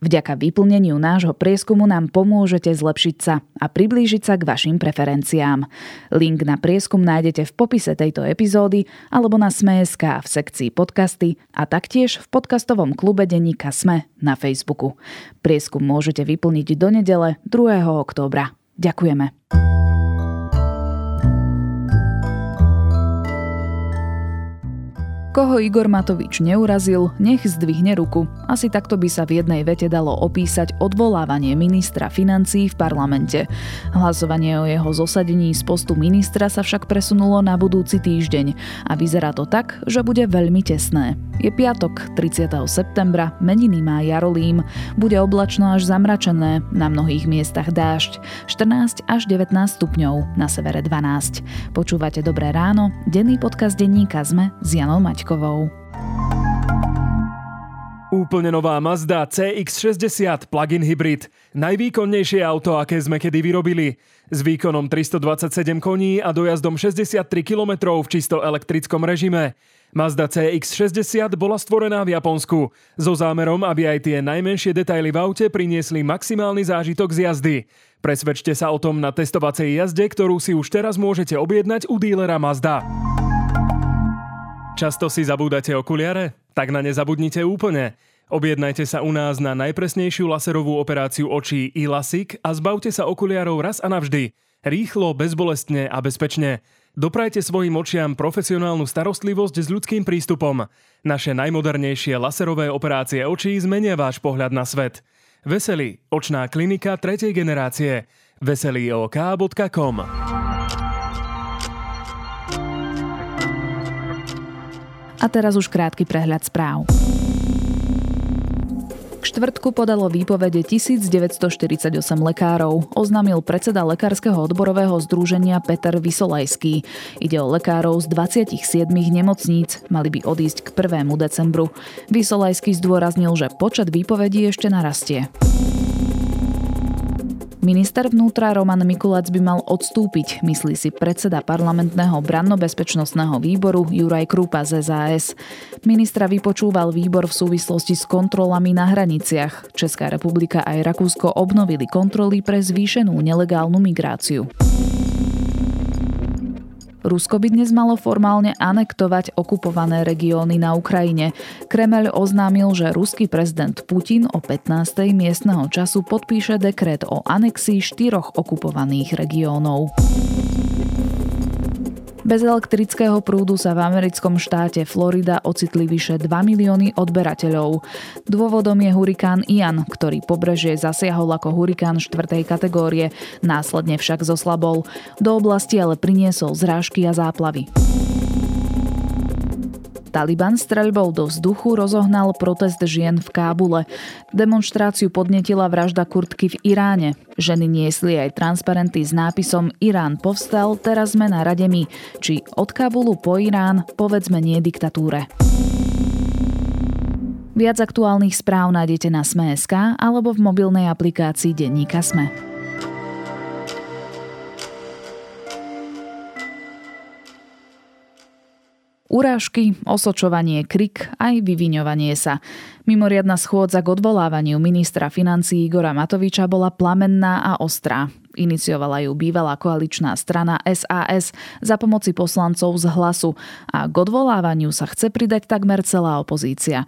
Vďaka vyplneniu nášho prieskumu nám pomôžete zlepšiť sa a priblížiť sa k vašim preferenciám. Link na prieskum nájdete v popise tejto epizódy alebo na Sme.sk v sekcii podcasty a taktiež v podcastovom klube denníka Sme na Facebooku. Prieskum môžete vyplniť do nedele 2. októbra. Ďakujeme. Koho Igor Matovič neurazil, nech zdvihne ruku. Asi takto by sa v jednej vete dalo opísať odvolávanie ministra financií v parlamente. Hlasovanie o jeho zosadení z postu ministra sa však presunulo na budúci týždeň a vyzerá to tak, že bude veľmi tesné. Je piatok, 30. septembra, meniny má Jarolím. Bude oblačno až zamračené, na mnohých miestach dážď. 14 až 19 stupňov, na severe 12. Počúvate Dobré ráno, denný podcast denníka ZME s Janou Maťkovou. Úplne nová Mazda CX-60 plug-in hybrid. Najvýkonnejšie auto, aké sme kedy vyrobili. S výkonom 327 koní a dojazdom 63 km v čisto elektrickom režime. Mazda CX-60 bola stvorená v Japonsku so zámerom, aby aj tie najmenšie detaily v aute priniesli maximálny zážitok z jazdy. Presvedčte sa o tom na testovacej jazde, ktorú si už teraz môžete objednať u dílera Mazda. Často si zabúdate okuliare? Tak na ne zabudnite úplne. Objednajte sa u nás na najpresnejšiu laserovú operáciu očí e-LASIK a zbavte sa okuliarov raz a navždy. Rýchlo, bezbolestne a bezpečne. Doprajte svojim očiam profesionálnu starostlivosť s ľudským prístupom. Naše najmodernejšie laserové operácie očí zmenia váš pohľad na svet. Veselý, očná klinika tretej generácie. veselýok.com A teraz už krátky prehľad správ štvrtku podalo výpovede 1948 lekárov, oznámil predseda Lekárskeho odborového združenia Peter Vysolajský. Ide o lekárov z 27 nemocníc, mali by odísť k 1. decembru. Vysolajský zdôraznil, že počet výpovedí ešte narastie. Minister vnútra Roman Mikulac by mal odstúpiť, myslí si predseda parlamentného brannobezpečnostného výboru Juraj Krúpa z SAS. Ministra vypočúval výbor v súvislosti s kontrolami na hraniciach. Česká republika aj Rakúsko obnovili kontroly pre zvýšenú nelegálnu migráciu. Rusko by dnes malo formálne anektovať okupované regióny na Ukrajine. Kremel oznámil, že ruský prezident Putin o 15. miestneho času podpíše dekret o anexii štyroch okupovaných regiónov. Bez elektrického prúdu sa v americkom štáte Florida ocitli vyše 2 milióny odberateľov. Dôvodom je hurikán Ian, ktorý pobrežie zasiahol ako hurikán 4. kategórie, následne však zoslabol. Do oblasti ale priniesol zrážky a záplavy. Taliban streľbou do vzduchu rozohnal protest žien v Kábule. Demonstráciu podnetila vražda kurtky v Iráne. Ženy niesli aj transparenty s nápisom Irán povstal, teraz sme na rade my. Či od Kábulu po Irán, povedzme nie diktatúre. Viac aktuálnych správ nájdete na Sme.sk alebo v mobilnej aplikácii Denníka Sme. Urážky, osočovanie, krik aj vyviňovanie sa. Mimoriadna schôdza k odvolávaniu ministra financií Igora Matoviča bola plamenná a ostrá. Iniciovala ju bývalá koaličná strana SAS za pomoci poslancov z hlasu a k odvolávaniu sa chce pridať takmer celá opozícia.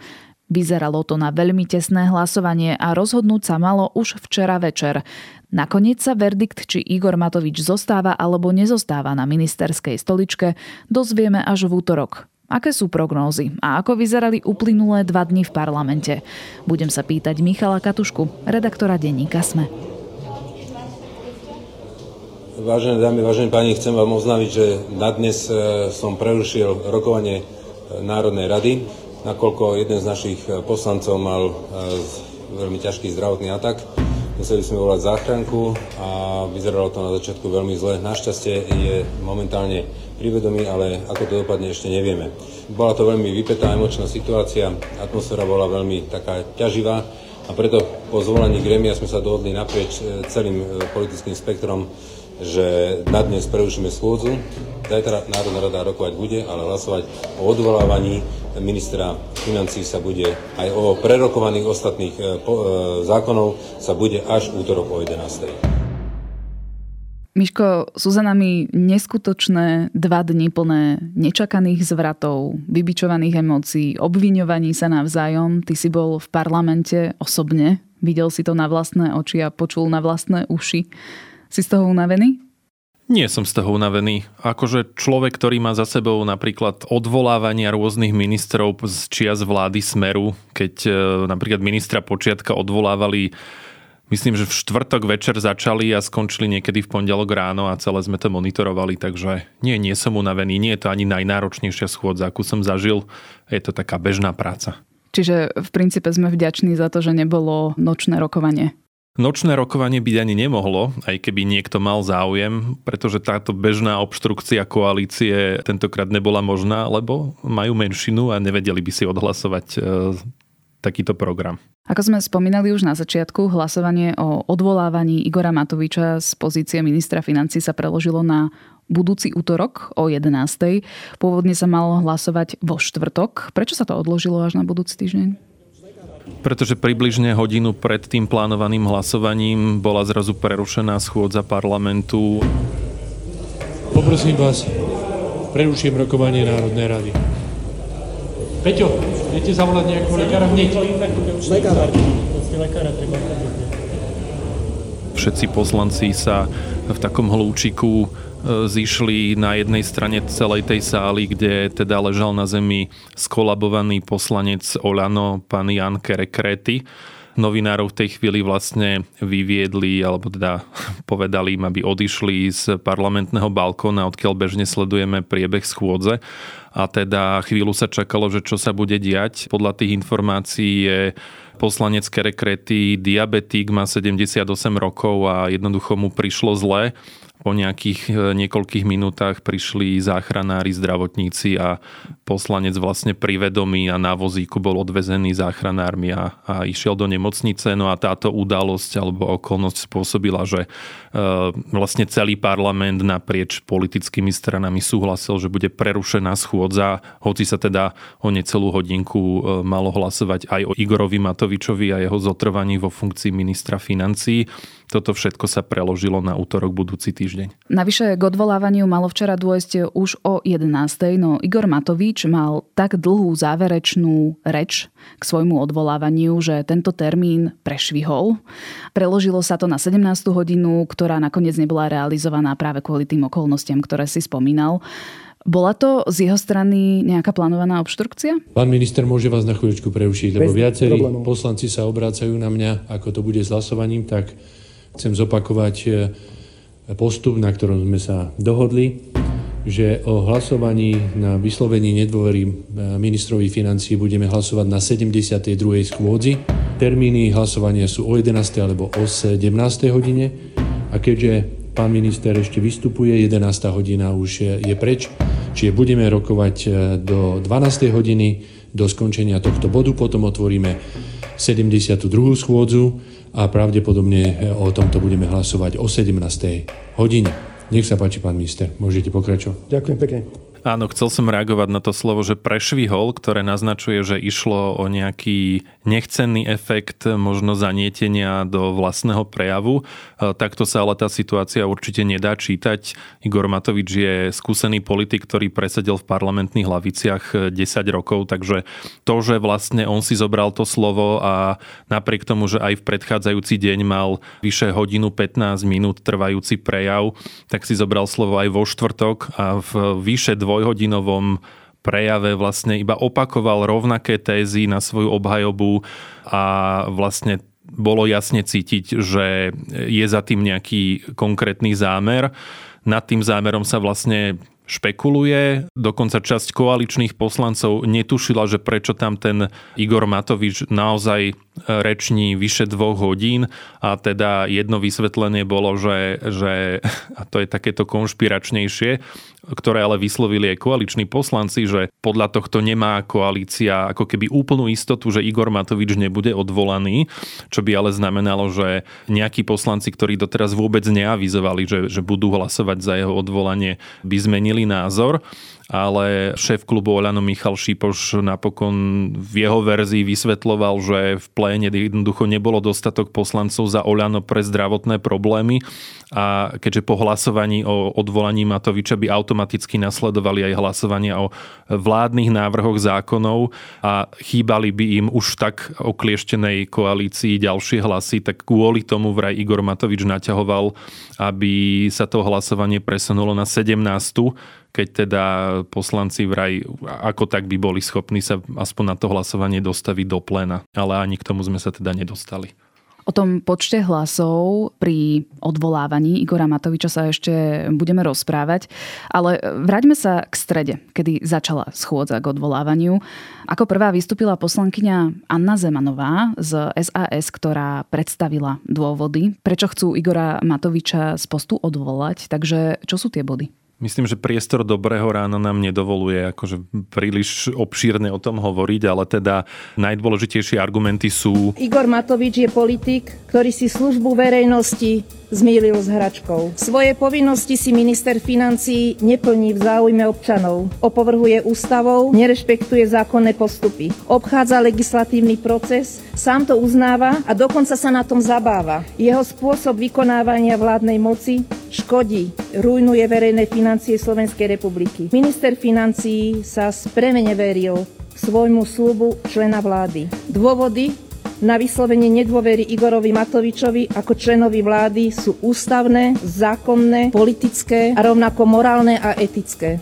Vyzeralo to na veľmi tesné hlasovanie a rozhodnúť sa malo už včera večer. Nakoniec sa verdikt, či Igor Matovič zostáva alebo nezostáva na ministerskej stoličke, dozvieme až v útorok. Aké sú prognózy a ako vyzerali uplynulé dva dni v parlamente? Budem sa pýtať Michala Katušku, redaktora denníka SME. Vážené dámy, vážení páni, chcem vám oznámiť, že na dnes e, som prerušil rokovanie e, Národnej rady nakoľko jeden z našich eh, poslancov mal eh, veľmi ťažký zdravotný atak. Museli sme volať záchranku a vyzeralo to na začiatku veľmi zle. Našťastie je momentálne privedomí, ale ako to dopadne ešte nevieme. Bola to veľmi vypetá emočná situácia, atmosféra bola veľmi taká ťaživá a preto po zvolaní gremia sme sa dohodli naprieč e, celým e, politickým spektrom, že na dnes prerušíme schôdzu. Zajtra Národná rada rokovať bude, ale hlasovať o odvolávaní ministra financí sa bude aj o prerokovaných ostatných e, zákonov sa bude až útorok o 11. Miško, sú za nami neskutočné dva dni plné nečakaných zvratov, vybičovaných emócií, obviňovaní sa navzájom. Ty si bol v parlamente osobne, videl si to na vlastné oči a počul na vlastné uši. Si z toho unavený? Nie som z toho unavený. Akože človek, ktorý má za sebou napríklad odvolávania rôznych ministrov z čias vlády Smeru, keď e, napríklad ministra Počiatka odvolávali Myslím, že v štvrtok večer začali a skončili niekedy v pondelok ráno a celé sme to monitorovali, takže nie, nie som unavený, nie je to ani najnáročnejšia schôdza, akú som zažil, je to taká bežná práca. Čiže v princípe sme vďační za to, že nebolo nočné rokovanie. Nočné rokovanie byť ani nemohlo, aj keby niekto mal záujem, pretože táto bežná obštrukcia koalície tentokrát nebola možná, lebo majú menšinu a nevedeli by si odhlasovať e, takýto program. Ako sme spomínali už na začiatku, hlasovanie o odvolávaní Igora Matoviča z pozície ministra financí sa preložilo na budúci útorok o 11. Pôvodne sa malo hlasovať vo štvrtok. Prečo sa to odložilo až na budúci týždeň? Pretože približne hodinu pred tým plánovaným hlasovaním bola zrazu prerušená schôdza parlamentu. Poprosím vás, preruším rokovanie Národnej rady. Peťo, viete zavolať nejakého lekára hneď? Lekára. Všetci poslanci sa v takom hlúčiku zišli na jednej strane celej tej sály, kde teda ležal na zemi skolabovaný poslanec Olano, pán Jan Kerekrety novinárov v tej chvíli vlastne vyviedli, alebo teda povedali im, aby odišli z parlamentného balkóna, odkiaľ bežne sledujeme priebeh schôdze. A teda chvíľu sa čakalo, že čo sa bude diať. Podľa tých informácií je poslanec Kerekrety diabetik, má 78 rokov a jednoducho mu prišlo zle po nejakých e, niekoľkých minútach prišli záchranári, zdravotníci a poslanec vlastne pri vedomí a na vozíku bol odvezený záchranármi a, a išiel do nemocnice. No a táto udalosť alebo okolnosť spôsobila, že e, vlastne celý parlament naprieč politickými stranami súhlasil, že bude prerušená schôdza, hoci sa teda o necelú hodinku e, malo hlasovať aj o Igorovi Matovičovi a jeho zotrvaní vo funkcii ministra financí. Toto všetko sa preložilo na útorok budúci týždeň. Navyše k odvolávaniu malo včera dôjsť už o 11. No Igor Matovič mal tak dlhú záverečnú reč k svojmu odvolávaniu, že tento termín prešvihol. Preložilo sa to na 17. hodinu, ktorá nakoniec nebola realizovaná práve kvôli tým okolnostiam, ktoré si spomínal. Bola to z jeho strany nejaká plánovaná obštrukcia? Pán minister, môže vás na chvíľočku preušiť, lebo viacerí poslanci sa obrácajú na mňa, ako to bude s hlasovaním, tak Chcem zopakovať e, postup, na ktorom sme sa dohodli, že o hlasovaní na vyslovení nedôvery e, ministrovi financí budeme hlasovať na 72. schôdzi. Termíny hlasovania sú o 11. alebo o 17. hodine a keďže pán minister ešte vystupuje, 11. hodina už je, je preč, čiže budeme rokovať e, do 12. hodiny, do skončenia tohto bodu, potom otvoríme 72. schôdzu a pravdepodobne e, o tomto budeme hlasovať o 17. hodine. Nech sa páči, pán minister, môžete pokračovať. Ďakujem pekne. Áno, chcel som reagovať na to slovo, že prešvihol, ktoré naznačuje, že išlo o nejaký nechcenný efekt, možno zanietenia do vlastného prejavu. E, takto sa ale tá situácia určite nedá čítať. Igor Matovič je skúsený politik, ktorý presedel v parlamentných hlaviciach 10 rokov, takže to, že vlastne on si zobral to slovo a napriek tomu, že aj v predchádzajúci deň mal vyše hodinu 15 minút trvajúci prejav, tak si zobral slovo aj vo štvrtok a v vyše dvojhodinovom prejave vlastne iba opakoval rovnaké tézy na svoju obhajobu a vlastne bolo jasne cítiť, že je za tým nejaký konkrétny zámer. Nad tým zámerom sa vlastne špekuluje. Dokonca časť koaličných poslancov netušila, že prečo tam ten Igor Matovič naozaj reční vyše dvoch hodín a teda jedno vysvetlenie bolo, že, že a to je takéto konšpiračnejšie, ktoré ale vyslovili aj koaliční poslanci, že podľa tohto nemá koalícia ako keby úplnú istotu, že Igor Matovič nebude odvolaný, čo by ale znamenalo, že nejakí poslanci, ktorí doteraz vôbec neavizovali, že, že budú hlasovať za jeho odvolanie, by zmenili názor ale šéf klubu Oľano Michal Šipoš napokon v jeho verzii vysvetloval, že v pléne jednoducho nebolo dostatok poslancov za Oľano pre zdravotné problémy. A keďže po hlasovaní o odvolaní Matoviča by automaticky nasledovali aj hlasovania o vládnych návrhoch zákonov a chýbali by im už tak oklieštenej koalícii ďalšie hlasy, tak kvôli tomu vraj Igor Matovič naťahoval, aby sa to hlasovanie presunulo na 17 keď teda poslanci vraj ako tak by boli schopní sa aspoň na to hlasovanie dostaviť do pléna. Ale ani k tomu sme sa teda nedostali. O tom počte hlasov pri odvolávaní Igora Matoviča sa ešte budeme rozprávať, ale vráťme sa k strede, kedy začala schôdza k odvolávaniu. Ako prvá vystúpila poslankyňa Anna Zemanová z SAS, ktorá predstavila dôvody, prečo chcú Igora Matoviča z postu odvolať. Takže čo sú tie body? Myslím, že priestor dobrého rána nám nedovoluje akože príliš obšírne o tom hovoriť, ale teda najdôležitejšie argumenty sú... Igor Matovič je politik, ktorý si službu verejnosti zmýlil s hračkou. Svoje povinnosti si minister financí neplní v záujme občanov. Opovrhuje ústavou, nerešpektuje zákonné postupy. Obchádza legislatívny proces, sám to uznáva a dokonca sa na tom zabáva. Jeho spôsob vykonávania vládnej moci škodí, rujnuje verejné financie Slovenskej republiky. Minister financí sa spremene veril svojmu slubu člena vlády. Dôvody na vyslovenie nedôvery Igorovi Matovičovi ako členovi vlády sú ústavné, zákonné, politické a rovnako morálne a etické.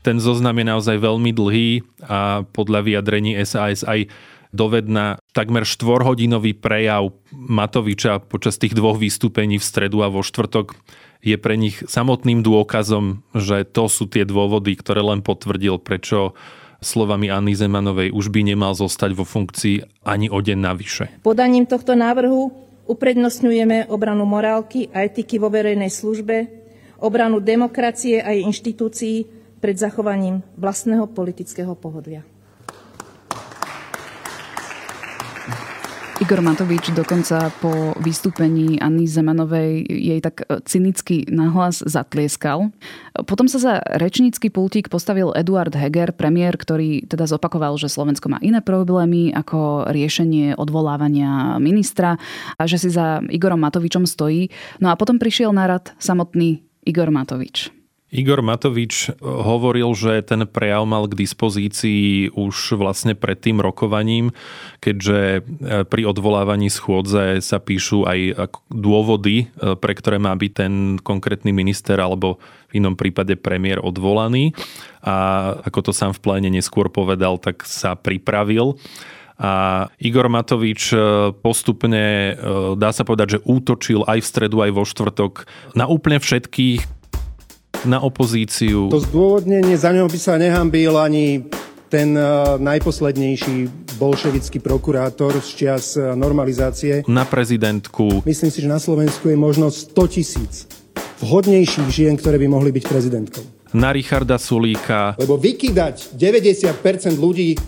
Ten zoznam je naozaj veľmi dlhý a podľa vyjadrení SAS aj dovedná takmer štvorhodinový prejav Matoviča počas tých dvoch vystúpení v stredu a vo štvrtok je pre nich samotným dôkazom, že to sú tie dôvody, ktoré len potvrdil, prečo slovami Anny Zemanovej už by nemal zostať vo funkcii ani o deň navyše. Podaním tohto návrhu uprednostňujeme obranu morálky a etiky vo verejnej službe, obranu demokracie a jej inštitúcií pred zachovaním vlastného politického pohodlia. Igor Matovič dokonca po vystúpení Anny Zemanovej jej tak e, cynicky nahlas zatlieskal. Potom sa za rečnícky pultík postavil Eduard Heger, premiér, ktorý teda zopakoval, že Slovensko má iné problémy ako riešenie odvolávania ministra a že si za Igorom Matovičom stojí. No a potom prišiel na rad samotný Igor Matovič. Igor Matovič hovoril, že ten prejav mal k dispozícii už vlastne pred tým rokovaním, keďže e, pri odvolávaní schôdze sa píšu aj dôvody, e, pre ktoré má byť ten konkrétny minister alebo v inom prípade premiér odvolaný. A ako to sám v pléne neskôr povedal, tak sa pripravil. A Igor Matovič e, postupne, dá sa povedať, že útočil aj v stredu, aj vo štvrtok na úplne všetkých, na opozíciu. To zdôvodnenie za ňou by sa nehambil ani ten uh, najposlednejší bolševický prokurátor z čias uh, normalizácie. Na prezidentku. Myslím si, že na Slovensku je možno 100 tisíc vhodnejších žien, ktoré by mohli byť prezidentkou. Na Richarda Sulíka. Lebo vykydať 90% ľudí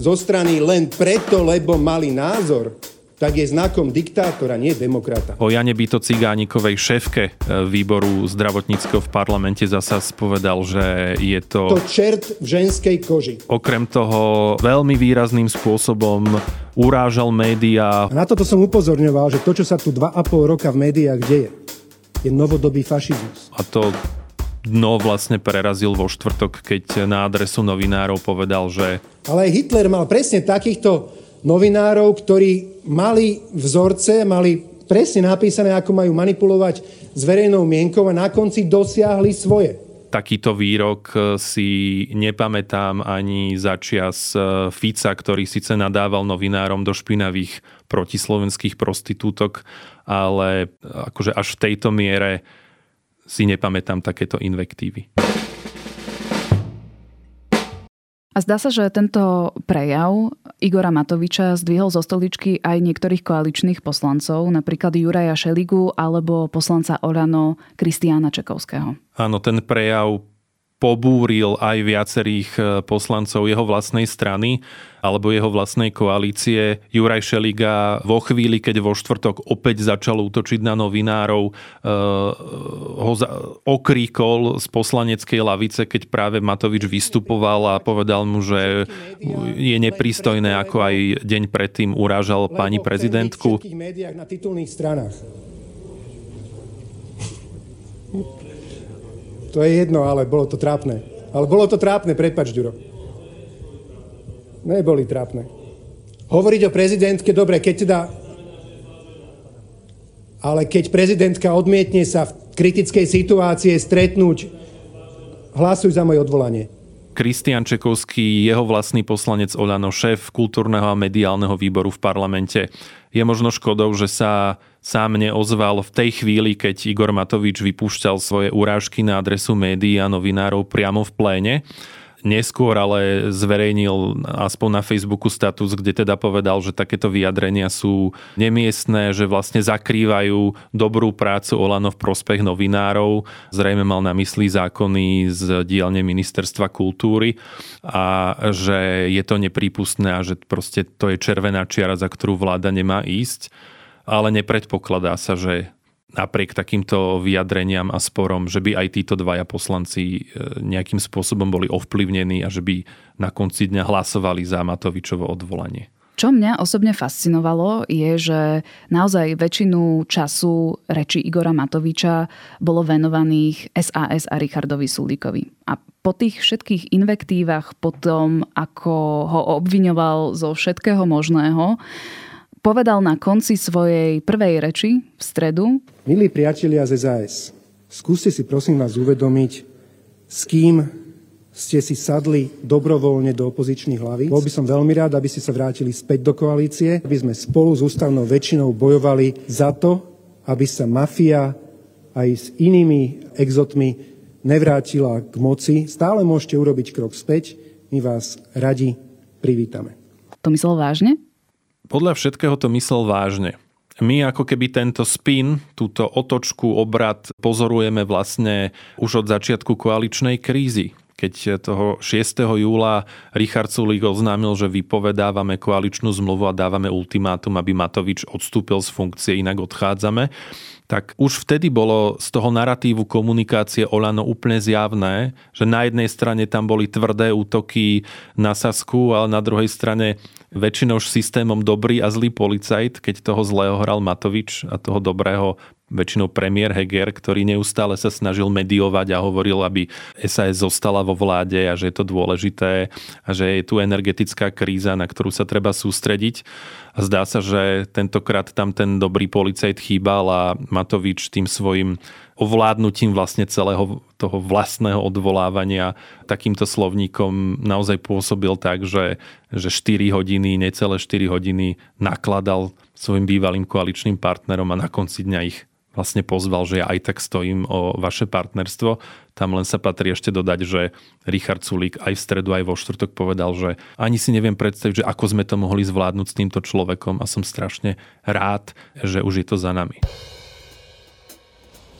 zo strany len preto, lebo mali názor, tak je znakom diktátora, nie demokrata. O Jane Byto Cigánikovej šéfke e, výboru zdravotníckého v parlamente zasa povedal, že je to... To čert v ženskej koži. Okrem toho veľmi výrazným spôsobom urážal médiá. A na toto som upozorňoval, že to, čo sa tu 2,5 roka v médiách deje, je novodobý fašizmus. A to dno vlastne prerazil vo štvrtok, keď na adresu novinárov povedal, že... Ale aj Hitler mal presne takýchto novinárov, ktorí mali vzorce, mali presne napísané, ako majú manipulovať s verejnou mienkou a na konci dosiahli svoje. Takýto výrok eh, si nepamätám ani za čias eh, Fica, ktorý síce nadával novinárom do špinavých protislovenských prostitútok, ale akože až v tejto miere si nepamätám takéto invektívy. Zdá sa, že tento prejav Igora Matoviča zdvihol zo stoličky aj niektorých koaličných poslancov, napríklad Juraja Šeligu alebo poslanca Orano Kristiána Čekovského. Áno, ten prejav pobúril aj viacerých e, poslancov jeho vlastnej strany alebo jeho vlastnej koalície. Juraj Šeliga vo chvíli, keď vo štvrtok opäť začal útočiť na novinárov, e, ho okríkol z poslaneckej lavice, keď práve Matovič vystupoval a povedal mu, že je neprístojné, ako aj deň predtým urážal pani prezidentku. na titulných stranách To je jedno, ale bolo to trápne. Ale bolo to trápne, predpač, Ďuro. Neboli trápne. Hovoriť o prezidentke, dobre, keď teda... Ale keď prezidentka odmietne sa v kritickej situácii stretnúť, hlasuj za moje odvolanie. Kristian Čekovský, jeho vlastný poslanec Olano, šéf kultúrneho a mediálneho výboru v parlamente. Je možno škodou, že sa sám neozval v tej chvíli, keď Igor Matovič vypúšťal svoje urážky na adresu médií a novinárov priamo v pléne neskôr ale zverejnil aspoň na Facebooku status, kde teda povedal, že takéto vyjadrenia sú nemiestné, že vlastne zakrývajú dobrú prácu Olano v prospech novinárov. Zrejme mal na mysli zákony z dielne ministerstva kultúry a že je to neprípustné a že proste to je červená čiara, za ktorú vláda nemá ísť ale nepredpokladá sa, že napriek takýmto vyjadreniam a sporom, že by aj títo dvaja poslanci e, nejakým spôsobom boli ovplyvnení a že by na konci dňa hlasovali za Matovičovo odvolanie. Čo mňa osobne fascinovalo je, že naozaj väčšinu času reči Igora Matoviča bolo venovaných SAS a Richardovi Sulíkovi. A po tých všetkých invektívach, po tom, ako ho obviňoval zo všetkého možného, povedal na konci svojej prvej reči v stredu. Milí priatelia z SAS, skúste si prosím vás uvedomiť, s kým ste si sadli dobrovoľne do opozičných hlaví. Bol by som veľmi rád, aby ste sa vrátili späť do koalície, aby sme spolu s ústavnou väčšinou bojovali za to, aby sa mafia aj s inými exotmi nevrátila k moci. Stále môžete urobiť krok späť, my vás radi privítame. To myslel vážne? Podľa všetkého to myslel vážne. My ako keby tento spin, túto otočku, obrad pozorujeme vlastne už od začiatku koaličnej krízy keď toho 6. júla Richard Sulík oznámil, že vypovedávame koaličnú zmluvu a dávame ultimátum, aby Matovič odstúpil z funkcie, inak odchádzame tak už vtedy bolo z toho narratívu komunikácie Olano úplne zjavné, že na jednej strane tam boli tvrdé útoky na Sasku, ale na druhej strane väčšinou už systémom dobrý a zlý policajt, keď toho zlého hral Matovič a toho dobrého väčšinou premiér Heger, ktorý neustále sa snažil mediovať a hovoril, aby SAS zostala vo vláde a že je to dôležité a že je tu energetická kríza, na ktorú sa treba sústrediť. A zdá sa, že tentokrát tam ten dobrý policajt chýbal a Matovič tým svojim ovládnutím vlastne celého toho vlastného odvolávania takýmto slovníkom naozaj pôsobil tak, že, že 4 hodiny, necelé 4 hodiny nakladal svojim bývalým koaličným partnerom a na konci dňa ich vlastne pozval, že ja aj tak stojím o vaše partnerstvo. Tam len sa patrí ešte dodať, že Richard Sulík aj v stredu, aj vo štvrtok povedal, že ani si neviem predstaviť, že ako sme to mohli zvládnuť s týmto človekom a som strašne rád, že už je to za nami.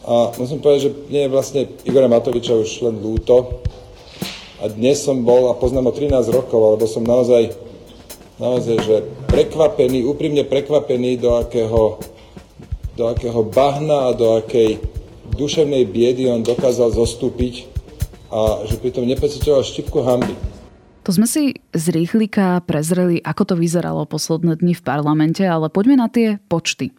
A musím povedať, že nie je vlastne Igora Matoviča už len lúto. A dnes som bol, a poznám ho 13 rokov, alebo som naozaj, naozaj, že prekvapený, úprimne prekvapený, do akého do akého bahna a do akej duševnej biedy on dokázal zostúpiť a že pritom nepocitoval štipku hamby. To sme si z rýchlika prezreli, ako to vyzeralo posledné dni v parlamente, ale poďme na tie počty.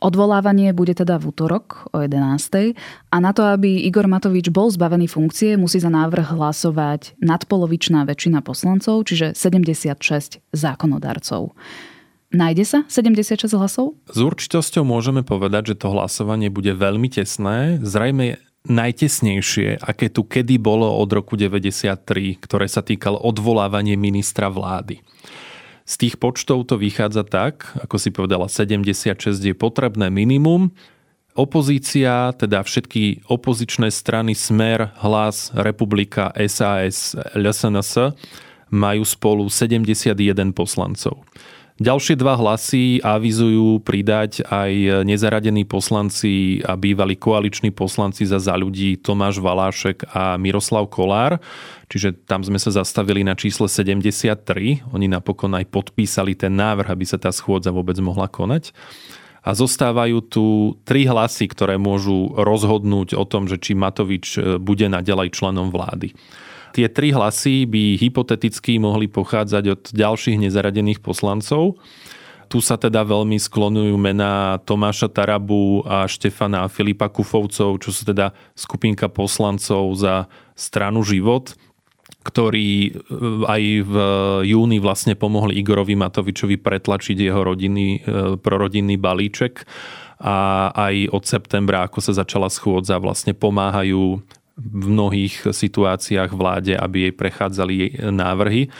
Odvolávanie bude teda v útorok o 11. a na to, aby Igor Matovič bol zbavený funkcie, musí za návrh hlasovať nadpolovičná väčšina poslancov, čiže 76 zákonodarcov. Nájde sa 76 hlasov? S určitosťou môžeme povedať, že to hlasovanie bude veľmi tesné. Zrejme najtesnejšie, aké tu kedy bolo od roku 93, ktoré sa týkalo odvolávanie ministra vlády. Z tých počtov to vychádza tak, ako si povedala, 76 je potrebné minimum. Opozícia, teda všetky opozičné strany Smer, Hlas, Republika, SAS, LSNS majú spolu 71 poslancov. Ďalšie dva hlasy avizujú pridať aj nezaradení poslanci a bývalí koaliční poslanci za za ľudí Tomáš Valášek a Miroslav Kolár. Čiže tam sme sa zastavili na čísle 73. Oni napokon aj podpísali ten návrh, aby sa tá schôdza vôbec mohla konať. A zostávajú tu tri hlasy, ktoré môžu rozhodnúť o tom, že či Matovič bude naďalej členom vlády. Tie tri hlasy by hypoteticky mohli pochádzať od ďalších nezaradených poslancov. Tu sa teda veľmi sklonujú mená Tomáša Tarabu a Štefana Filipa Kufovcov, čo sú teda skupinka poslancov za stranu Život, ktorí e, aj v júni vlastne pomohli Igorovi Matovičovi pretlačiť jeho rodinný, e, prorodinný balíček a aj od septembra, ako sa začala schôdza, vlastne pomáhajú v mnohých situáciách vláde, aby jej prechádzali návrhy.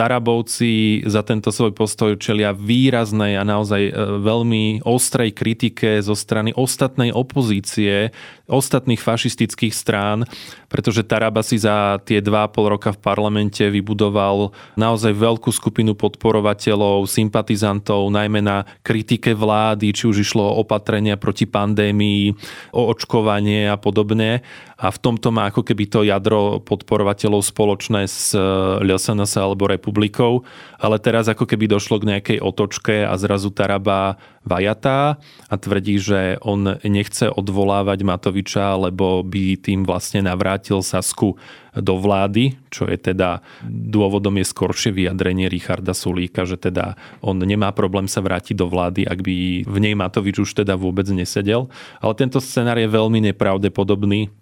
Tarabovci za tento svoj postoj čelia výraznej a naozaj e, veľmi ostrej kritike zo strany ostatnej opozície, ostatných fašistických strán, pretože Taraba si za tie 2,5 roka v parlamente vybudoval naozaj veľkú skupinu podporovateľov, sympatizantov, najmä na kritike vlády, či už išlo o opatrenia proti pandémii, o očkovanie a podobne. A v tomto má ako keby to jadro podporovateľov spoločné s e, LSNS alebo republikou, ale teraz ako keby došlo k nejakej otočke a zrazu Taraba vajatá a tvrdí, že on nechce odvolávať Matoviča, lebo by tým vlastne navrátil Sasku do vlády, čo je teda dôvodom je skoršie vyjadrenie Richarda Sulíka, že teda on nemá problém sa vrátiť do vlády, ak by v nej Matovič už teda vôbec nesedel. Ale tento scenár je veľmi nepravdepodobný,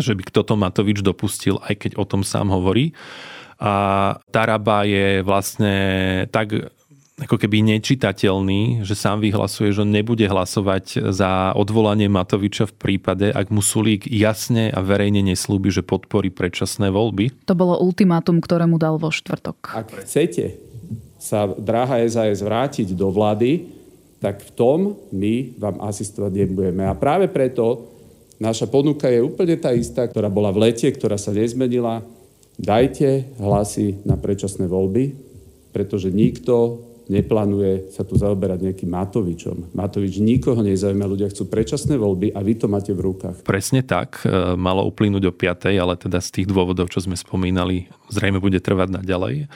že by kto to Matovič dopustil, aj keď o tom sám hovorí. A Taraba je vlastne tak ako keby nečitateľný, že sám vyhlasuje, že nebude hlasovať za odvolanie Matoviča v prípade, ak mu Sulík jasne a verejne neslúbi, že podporí predčasné voľby. To bolo ultimátum, ktoré mu dal vo štvrtok. Ak chcete sa dráha SAS vrátiť do vlády, tak v tom my vám asistovať nebudeme. A práve preto naša ponuka je úplne tá istá, ktorá bola v lete, ktorá sa nezmenila. Dajte hlasy na predčasné voľby, pretože nikto neplánuje sa tu zaoberať nejakým Matovičom. Matovič nikoho nezaujíma, ľudia chcú predčasné voľby a vy to máte v rukách. Presne tak, e, malo uplynúť o 5, ale teda z tých dôvodov, čo sme spomínali, zrejme bude trvať naďalej.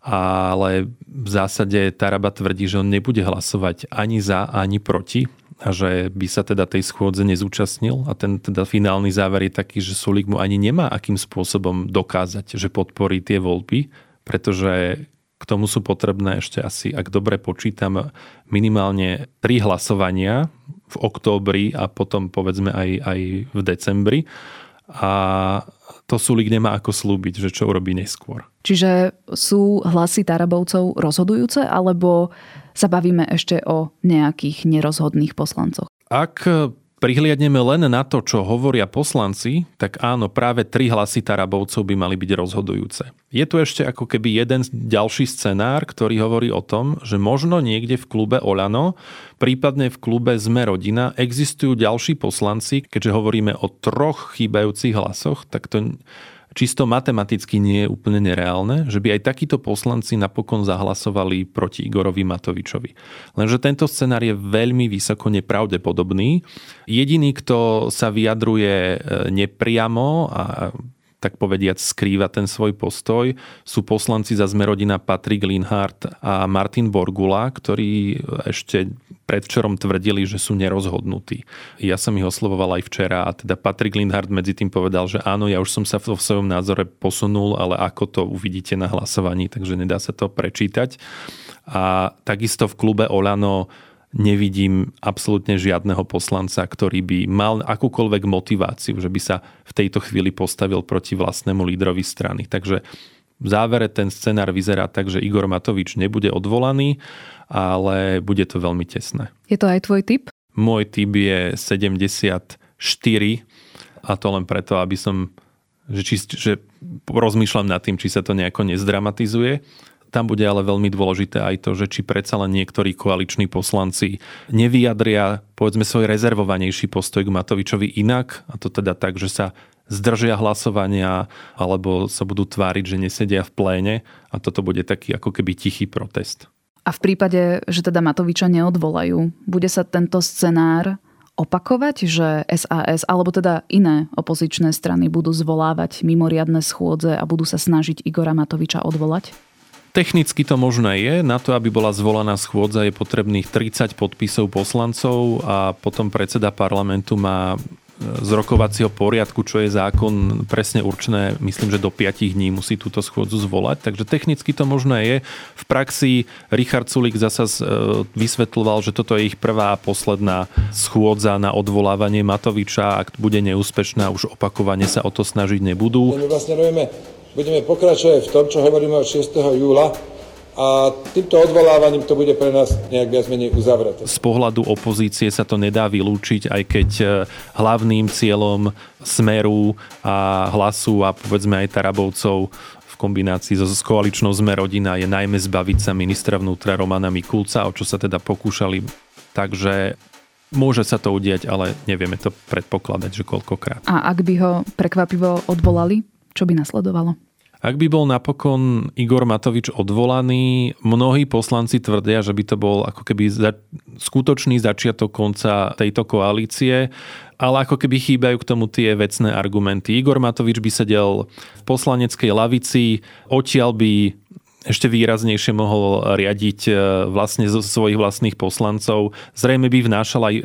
Ale v zásade Taraba tvrdí, že on nebude hlasovať ani za, ani proti a že by sa teda tej schôdze nezúčastnil a ten teda finálny záver je taký, že Sulik mu ani nemá akým spôsobom dokázať, že podporí tie voľby, pretože k tomu sú potrebné ešte asi, ak dobre počítam, minimálne tri hlasovania v októbri a potom povedzme aj, aj v decembri. A to Sulik nemá ako slúbiť, že čo urobí neskôr. Čiže sú hlasy Tarabovcov rozhodujúce, alebo sa bavíme ešte o nejakých nerozhodných poslancoch? Ak prihliadneme len na to, čo hovoria poslanci, tak áno, práve tri hlasy Tarabovcov by mali byť rozhodujúce. Je tu ešte ako keby jeden ďalší scenár, ktorý hovorí o tom, že možno niekde v klube Olano, prípadne v klube Sme rodina, existujú ďalší poslanci, keďže hovoríme o troch chýbajúcich hlasoch, tak to čisto matematicky nie je úplne nereálne, že by aj takíto poslanci napokon zahlasovali proti Igorovi Matovičovi. Lenže tento scenár je veľmi vysoko nepravdepodobný. Jediný, kto sa vyjadruje e, nepriamo a tak povediať skrýva ten svoj postoj, sú poslanci za Zmerodina Patrik Linhardt a Martin Borgula, ktorí ešte predvčerom tvrdili, že sú nerozhodnutí. Ja som ich oslovoval aj včera a teda Patrik Lindhardt medzi tým povedal, že áno, ja už som sa vo svojom názore posunul, ale ako to uvidíte na hlasovaní, takže nedá sa to prečítať. A takisto v klube Olano nevidím absolútne žiadneho poslanca, ktorý by mal akúkoľvek motiváciu, že by sa v tejto chvíli postavil proti vlastnému lídrovi strany. Takže v závere ten scenár vyzerá tak, že Igor Matovič nebude odvolaný, ale bude to veľmi tesné. Je to aj tvoj typ? Môj typ je 74 a to len preto, aby som že, či, že rozmýšľam nad tým, či sa to nejako nezdramatizuje tam bude ale veľmi dôležité aj to, že či predsa len niektorí koaliční poslanci nevyjadria povedzme svoj rezervovanejší postoj k Matovičovi inak, a to teda tak, že sa zdržia hlasovania alebo sa budú tváriť, že nesedia v pléne a toto bude taký ako keby tichý protest. A v prípade, že teda Matoviča neodvolajú, bude sa tento scenár opakovať, že SAS alebo teda iné opozičné strany budú zvolávať mimoriadne schôdze a budú sa snažiť Igora Matoviča odvolať? Technicky to možné je. Na to, aby bola zvolaná schôdza, je potrebných 30 podpisov poslancov a potom predseda parlamentu má z rokovacieho poriadku, čo je zákon presne určené, myslím, že do 5 dní musí túto schôdzu zvolať. Takže technicky to možné je. V praxi Richard Sulik zasa e, vysvetľoval, že toto je ich prvá a posledná schôdza na odvolávanie Matoviča. Ak bude neúspešná, už opakovane sa o to snažiť nebudú. My vlastne budeme, budeme pokračovať v tom, čo hovoríme od 6. júla, a týmto odvolávaním to bude pre nás nejak viac menej uzavreté. Z pohľadu opozície sa to nedá vylúčiť, aj keď e, hlavným cieľom Smeru a Hlasu a povedzme aj Tarabovcov v kombinácii so, s koaličnou Sme rodina je najmä zbaviť sa ministra vnútra Romana Mikulca, o čo sa teda pokúšali. Takže Môže sa to udiať, ale nevieme to predpokladať, že koľkokrát. A ak by ho prekvapivo odvolali, čo by nasledovalo? Ak by bol napokon Igor Matovič odvolaný, mnohí poslanci tvrdia, že by to bol ako keby za, skutočný začiatok konca tejto koalície, ale ako keby chýbajú k tomu tie vecné argumenty. Igor Matovič by sedel v poslaneckej lavici, odtiaľ by ešte výraznejšie mohol riadiť e, vlastne zo svojich vlastných poslancov. Zrejme by vnášal aj e,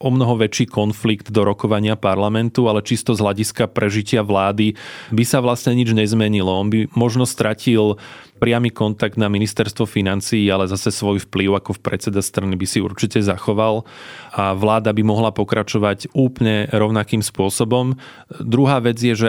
o mnoho väčší konflikt do rokovania parlamentu, ale čisto z hľadiska prežitia vlády by sa vlastne nič nezmenilo. On by možno stratil priamy kontakt na ministerstvo financií, ale zase svoj vplyv ako v predseda strany by si určite zachoval a vláda by mohla pokračovať úplne rovnakým spôsobom. Druhá vec je, že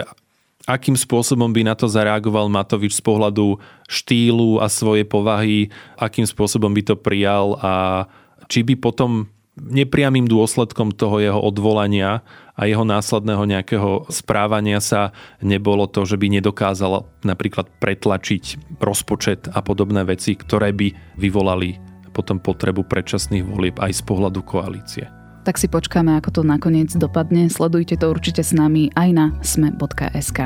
akým spôsobom by na to zareagoval Matovič z pohľadu štýlu a svojej povahy, akým spôsobom by to prijal? A či by potom nepriamým dôsledkom toho jeho odvolania a jeho následného nejakého správania sa nebolo to, že by nedokázal napríklad pretlačiť rozpočet a podobné veci, ktoré by vyvolali potom potrebu predčasných volieb aj z pohľadu koalície tak si počkáme, ako to nakoniec dopadne. Sledujte to určite s nami aj na sme.sk.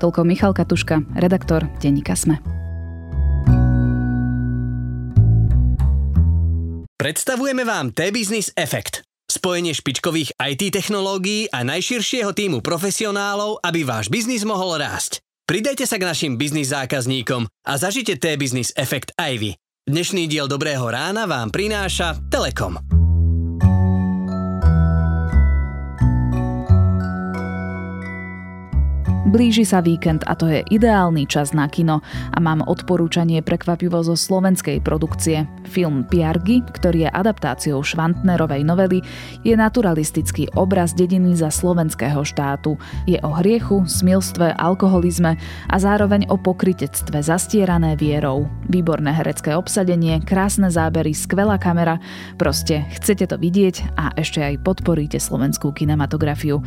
Toľko Michal Katuška, redaktor denníka Sme. Predstavujeme vám T-Business Effect. Spojenie špičkových IT technológií a najširšieho týmu profesionálov, aby váš biznis mohol rásť. Pridajte sa k našim biznis zákazníkom a zažite T-Business Effect aj vy. Dnešný diel Dobrého rána vám prináša Telekom. Blíži sa víkend a to je ideálny čas na kino a mám odporúčanie prekvapivo zo slovenskej produkcie. Film Piargy, ktorý je adaptáciou Švantnerovej novely, je naturalistický obraz dediny za slovenského štátu. Je o hriechu, smilstve, alkoholizme a zároveň o pokritectve zastierané vierou. Výborné herecké obsadenie, krásne zábery, skvelá kamera, proste chcete to vidieť a ešte aj podporíte slovenskú kinematografiu.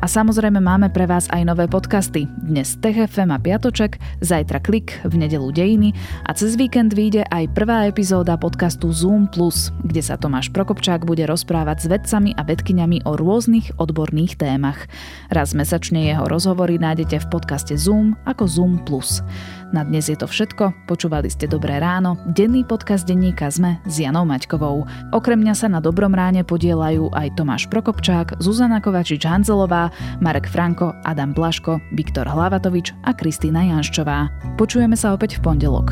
A samozrejme máme pre vás aj nové podcasty. Dnes TFM a Piatoček, zajtra Klik, v nedelu Dejiny a cez víkend vyjde aj prvá epizóda podcastu Zoom+, kde sa Tomáš Prokopčák bude rozprávať s vedcami a vedkyňami o rôznych odborných témach. Raz mesačne jeho rozhovory nájdete v podcaste Zoom ako Zoom+. Na dnes je to všetko. Počúvali ste Dobré ráno, denný podcast denníka ZME s Janou Maťkovou. Okrem mňa sa na Dobrom ráne podielajú aj Tomáš Prokopčák, Zuzana Kovačič-Hanzelová, Marek Franko, Adam Blaško, Viktor Hlavatovič a Kristýna Janščová. Počujeme sa opäť v pondelok.